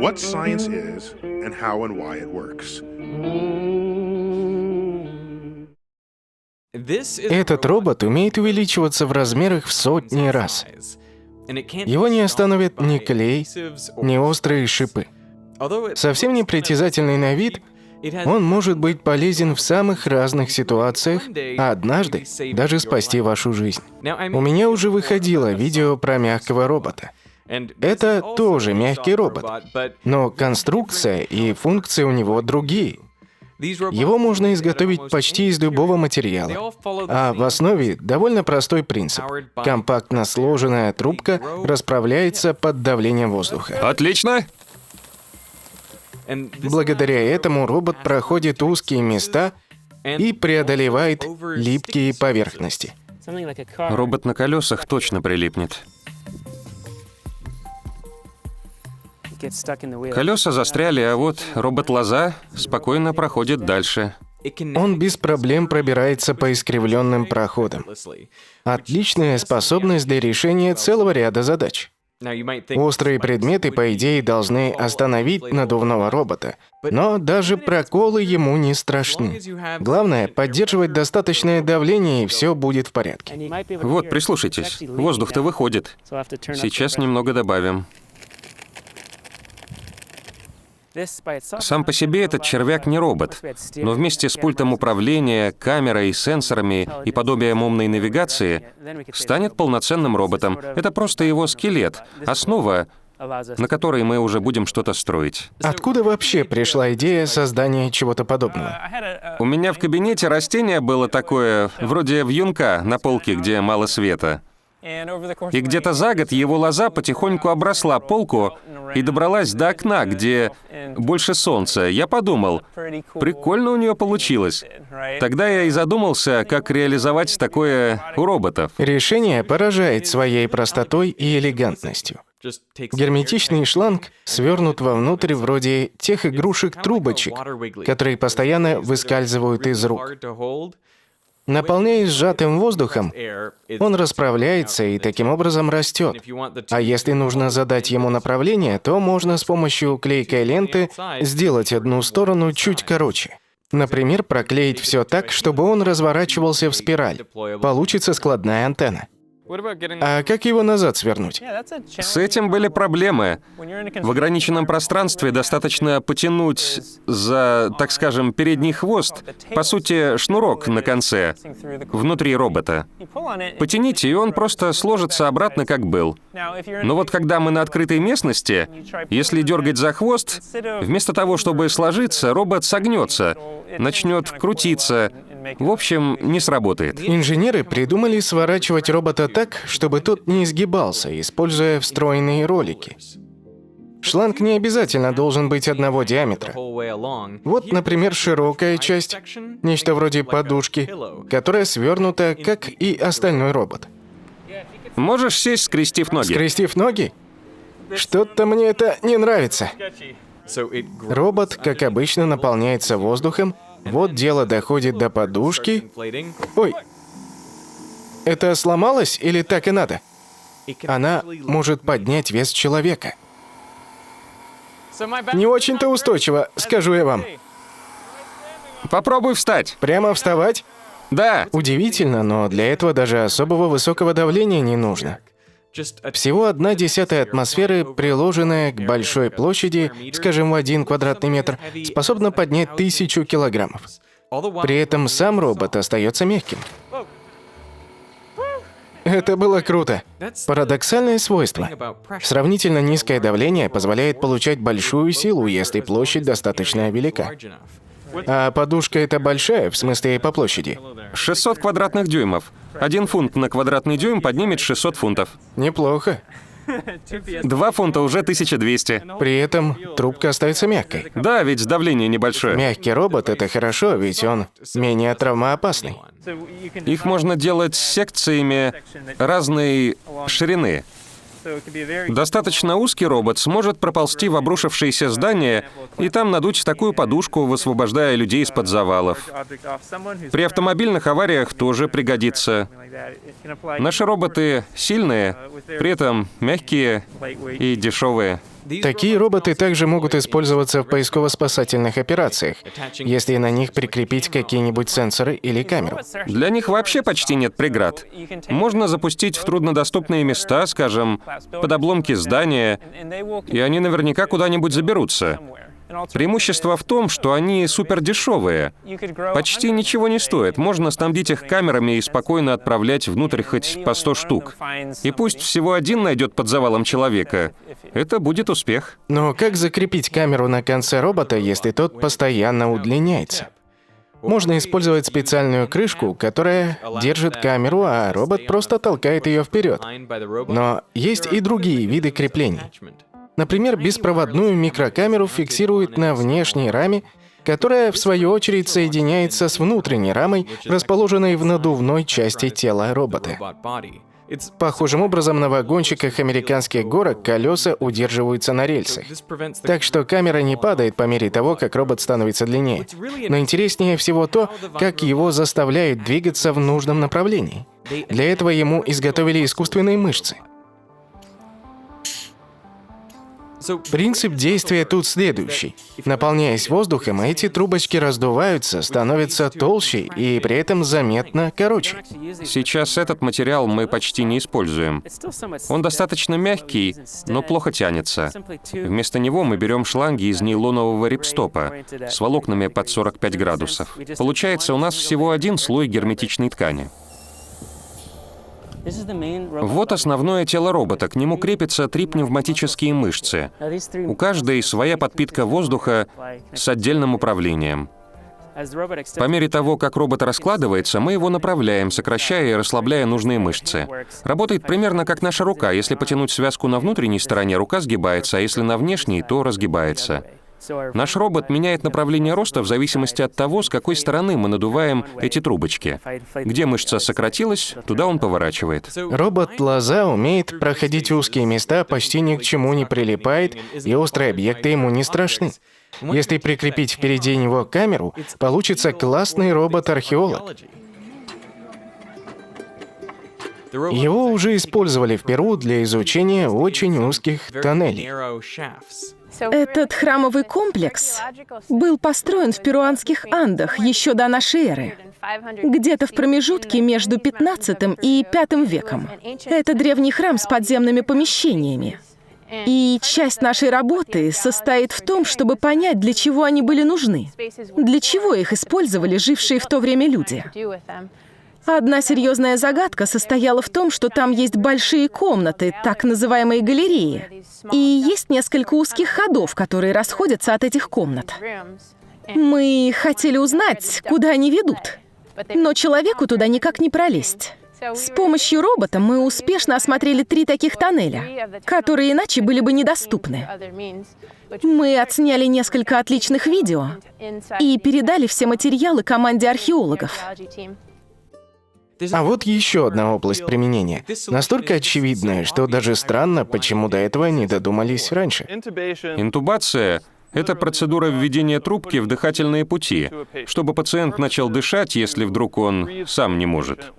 what science is and how and why it works. Этот робот умеет увеличиваться в размерах в сотни раз. Его не остановит ни клей, ни острые шипы. Совсем непритязательный на вид, он может быть полезен в самых разных ситуациях, а однажды даже спасти вашу жизнь. У меня уже выходило видео про мягкого робота. Это тоже мягкий робот, но конструкция и функции у него другие. Его можно изготовить почти из любого материала. А в основе довольно простой принцип. Компактно сложенная трубка расправляется под давлением воздуха. Отлично! Благодаря этому робот проходит узкие места и преодолевает липкие поверхности. Робот на колесах точно прилипнет. Колеса застряли, а вот робот-лоза спокойно проходит дальше. Он без проблем пробирается по искривленным проходам. Отличная способность для решения целого ряда задач. Острые предметы, по идее, должны остановить надувного робота, но даже проколы ему не страшны. Главное — поддерживать достаточное давление, и все будет в порядке. Вот, прислушайтесь. Воздух-то выходит. Сейчас немного добавим. Сам по себе этот червяк не робот, но вместе с пультом управления, камерой, сенсорами и подобием умной навигации станет полноценным роботом. Это просто его скелет, основа, на которой мы уже будем что-то строить. Откуда вообще пришла идея создания чего-то подобного? У меня в кабинете растение было такое, вроде вьюнка на полке, где мало света. И где-то за год его лоза потихоньку обросла полку и добралась до окна, где больше солнца. Я подумал, прикольно у нее получилось. Тогда я и задумался, как реализовать такое у роботов. Решение поражает своей простотой и элегантностью. Герметичный шланг свернут вовнутрь вроде тех игрушек-трубочек, которые постоянно выскальзывают из рук. Наполняясь сжатым воздухом, он расправляется и таким образом растет. А если нужно задать ему направление, то можно с помощью клейкой ленты сделать одну сторону чуть короче. Например, проклеить все так, чтобы он разворачивался в спираль. Получится складная антенна. А как его назад свернуть? С этим были проблемы. В ограниченном пространстве достаточно потянуть за, так скажем, передний хвост, по сути, шнурок на конце, внутри робота. Потяните, и он просто сложится обратно, как был. Но вот когда мы на открытой местности, если дергать за хвост, вместо того, чтобы сложиться, робот согнется, начнет крутиться, в общем, не сработает. Инженеры придумали сворачивать робота так, чтобы тот не изгибался, используя встроенные ролики. Шланг не обязательно должен быть одного диаметра. Вот, например, широкая часть, нечто вроде подушки, которая свернута, как и остальной робот. Можешь сесть, скрестив ноги? Скрестив ноги? Что-то мне это не нравится. Робот, как обычно, наполняется воздухом, вот дело доходит до подушки. Ой, это сломалось или так и надо? Она может поднять вес человека. Не очень-то устойчиво, скажу я вам. Попробуй встать. Прямо вставать? Да. Удивительно, но для этого даже особого высокого давления не нужно. Всего одна десятая атмосферы, приложенная к большой площади, скажем, в один квадратный метр, способна поднять тысячу килограммов. При этом сам робот остается мягким. Это было круто. Парадоксальное свойство. Сравнительно низкое давление позволяет получать большую силу, если площадь достаточно велика. А подушка это большая, в смысле по площади? 600 квадратных дюймов. Один фунт на квадратный дюйм поднимет 600 фунтов. Неплохо. Два фунта уже 1200. При этом трубка остается мягкой. Да, ведь давление небольшое. Мягкий робот — это хорошо, ведь он менее травмоопасный. Их можно делать секциями разной ширины. Достаточно узкий робот сможет проползти в обрушившееся здание и там надуть такую подушку, высвобождая людей из-под завалов. При автомобильных авариях тоже пригодится. Наши роботы сильные, при этом мягкие и дешевые. Такие роботы также могут использоваться в поисково-спасательных операциях, если на них прикрепить какие-нибудь сенсоры или камеру. Для них вообще почти нет преград. Можно запустить в труднодоступные места, скажем, под обломки здания, и они наверняка куда-нибудь заберутся. Преимущество в том, что они супер дешевые. Почти ничего не стоит. Можно снабдить их камерами и спокойно отправлять внутрь хоть по 100 штук. И пусть всего один найдет под завалом человека. Это будет успех. Но как закрепить камеру на конце робота, если тот постоянно удлиняется? Можно использовать специальную крышку, которая держит камеру, а робот просто толкает ее вперед. Но есть и другие виды креплений. Например, беспроводную микрокамеру фиксируют на внешней раме, которая, в свою очередь, соединяется с внутренней рамой, расположенной в надувной части тела робота. Похожим образом на вагончиках американских горок колеса удерживаются на рельсах. Так что камера не падает по мере того, как робот становится длиннее. Но интереснее всего то, как его заставляют двигаться в нужном направлении. Для этого ему изготовили искусственные мышцы. Принцип действия тут следующий. Наполняясь воздухом, эти трубочки раздуваются, становятся толще и при этом заметно короче. Сейчас этот материал мы почти не используем. Он достаточно мягкий, но плохо тянется. Вместо него мы берем шланги из нейлонового рипстопа с волокнами под 45 градусов. Получается у нас всего один слой герметичной ткани. Вот основное тело робота. К нему крепятся три пневматические мышцы. У каждой своя подпитка воздуха с отдельным управлением. По мере того, как робот раскладывается, мы его направляем, сокращая и расслабляя нужные мышцы. Работает примерно как наша рука. Если потянуть связку на внутренней стороне, рука сгибается, а если на внешней, то разгибается. Наш робот меняет направление роста в зависимости от того, с какой стороны мы надуваем эти трубочки. Где мышца сократилась, туда он поворачивает. Робот-лоза умеет проходить узкие места, почти ни к чему не прилипает, и острые объекты ему не страшны. Если прикрепить впереди него камеру, получится классный робот-археолог. Его уже использовали в Перу для изучения очень узких тоннелей. Этот храмовый комплекс был построен в перуанских Андах еще до нашей эры, где-то в промежутке между 15 и 5 веком. Это древний храм с подземными помещениями. И часть нашей работы состоит в том, чтобы понять, для чего они были нужны, для чего их использовали жившие в то время люди. Одна серьезная загадка состояла в том, что там есть большие комнаты, так называемые галереи, и есть несколько узких ходов, которые расходятся от этих комнат. Мы хотели узнать, куда они ведут, но человеку туда никак не пролезть. С помощью робота мы успешно осмотрели три таких тоннеля, которые иначе были бы недоступны. Мы отсняли несколько отличных видео и передали все материалы команде археологов. А вот еще одна область применения. Настолько очевидная, что даже странно, почему до этого не додумались раньше. Интубация — это процедура введения трубки в дыхательные пути, чтобы пациент начал дышать, если вдруг он сам не может.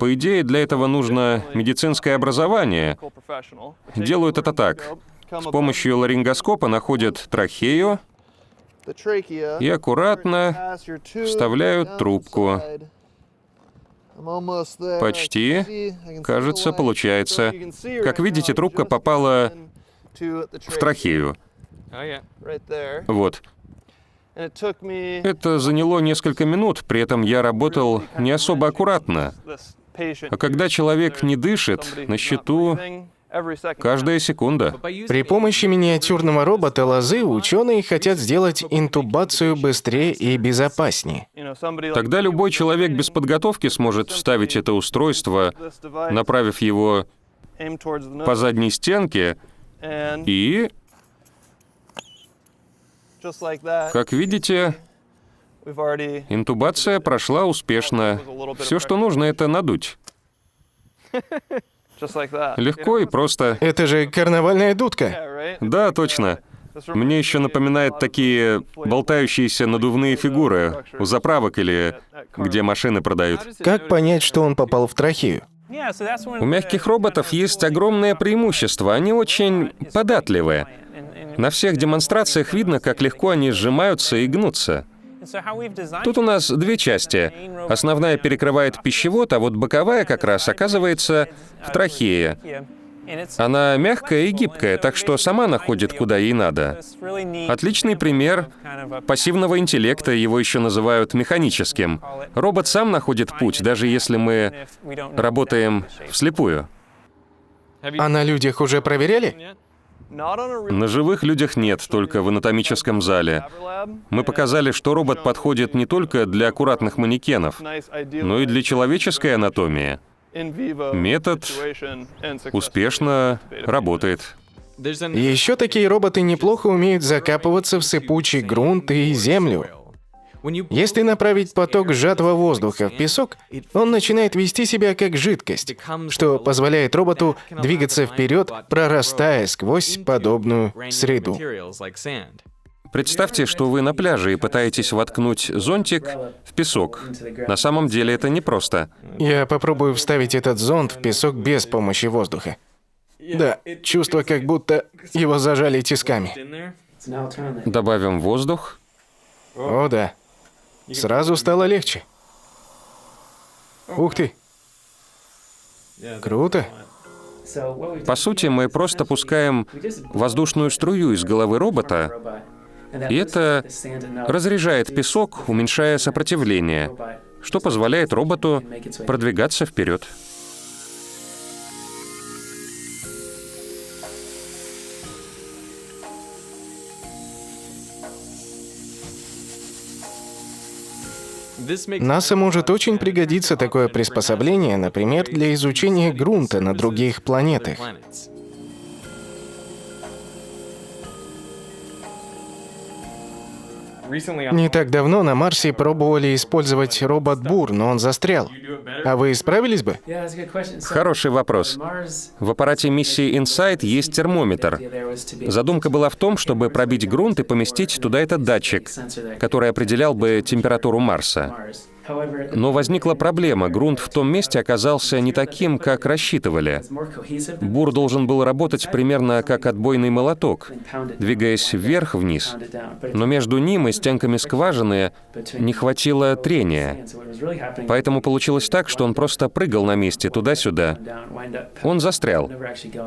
По идее, для этого нужно медицинское образование. Делают это так. С помощью ларингоскопа находят трахею и аккуратно вставляют трубку. Почти. Кажется, получается. Как видите, трубка попала в трахею. Вот. Это заняло несколько минут, при этом я работал не особо аккуратно. А когда человек не дышит, на счету Каждая секунда. При помощи миниатюрного робота лозы ученые хотят сделать интубацию быстрее и безопаснее. Тогда любой человек без подготовки сможет вставить это устройство, направив его по задней стенке, и, как видите, интубация прошла успешно. Все, что нужно, это надуть. Легко и просто. Это же карнавальная дудка. Да, точно. Мне еще напоминает такие болтающиеся надувные фигуры у заправок или где машины продают. Как понять, что он попал в трахею? У мягких роботов есть огромное преимущество. Они очень податливые. На всех демонстрациях видно, как легко они сжимаются и гнутся. Тут у нас две части. Основная перекрывает пищевод, а вот боковая как раз оказывается в трахее. Она мягкая и гибкая, так что сама находит, куда ей надо. Отличный пример пассивного интеллекта, его еще называют механическим. Робот сам находит путь, даже если мы работаем вслепую. А на людях уже проверяли? На живых людях нет, только в анатомическом зале. Мы показали, что робот подходит не только для аккуратных манекенов, но и для человеческой анатомии. Метод успешно работает. Еще такие роботы неплохо умеют закапываться в сыпучий грунт и землю. Если направить поток сжатого воздуха в песок, он начинает вести себя как жидкость, что позволяет роботу двигаться вперед, прорастая сквозь подобную среду. Представьте, что вы на пляже и пытаетесь воткнуть зонтик в песок. На самом деле это непросто. Я попробую вставить этот зонт в песок без помощи воздуха. Да, чувство, как будто его зажали тисками. Добавим воздух. О, да. Сразу стало легче. Ух ты. Круто. По сути, мы просто пускаем воздушную струю из головы робота, и это разряжает песок, уменьшая сопротивление, что позволяет роботу продвигаться вперед. НАСА может очень пригодиться такое приспособление, например, для изучения грунта на других планетах. Не так давно на Марсе пробовали использовать робот Бур, но он застрял. А вы справились бы? Хороший вопрос. В аппарате миссии Insight есть термометр. Задумка была в том, чтобы пробить грунт и поместить туда этот датчик, который определял бы температуру Марса. Но возникла проблема. Грунт в том месте оказался не таким, как рассчитывали. Бур должен был работать примерно как отбойный молоток, двигаясь вверх-вниз. Но между ним и стенками скважины не хватило трения. Поэтому получилось так, что он просто прыгал на месте туда-сюда. Он застрял.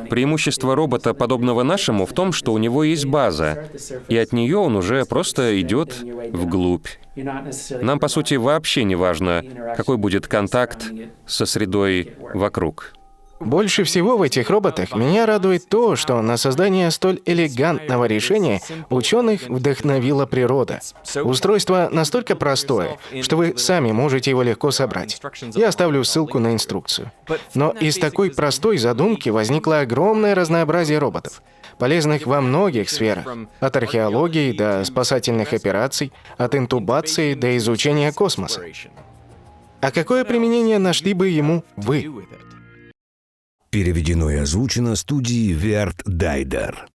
Преимущество робота, подобного нашему, в том, что у него есть база, и от нее он уже просто идет вглубь. Нам, по сути, вообще не важно, какой будет контакт со средой вокруг. Больше всего в этих роботах меня радует то, что на создание столь элегантного решения ученых вдохновила природа. Устройство настолько простое, что вы сами можете его легко собрать. Я оставлю ссылку на инструкцию. Но из такой простой задумки возникло огромное разнообразие роботов, полезных во многих сферах, от археологии до спасательных операций, от интубации до изучения космоса. А какое применение нашли бы ему вы? Переведено и озвучено студией Верт Дайдер.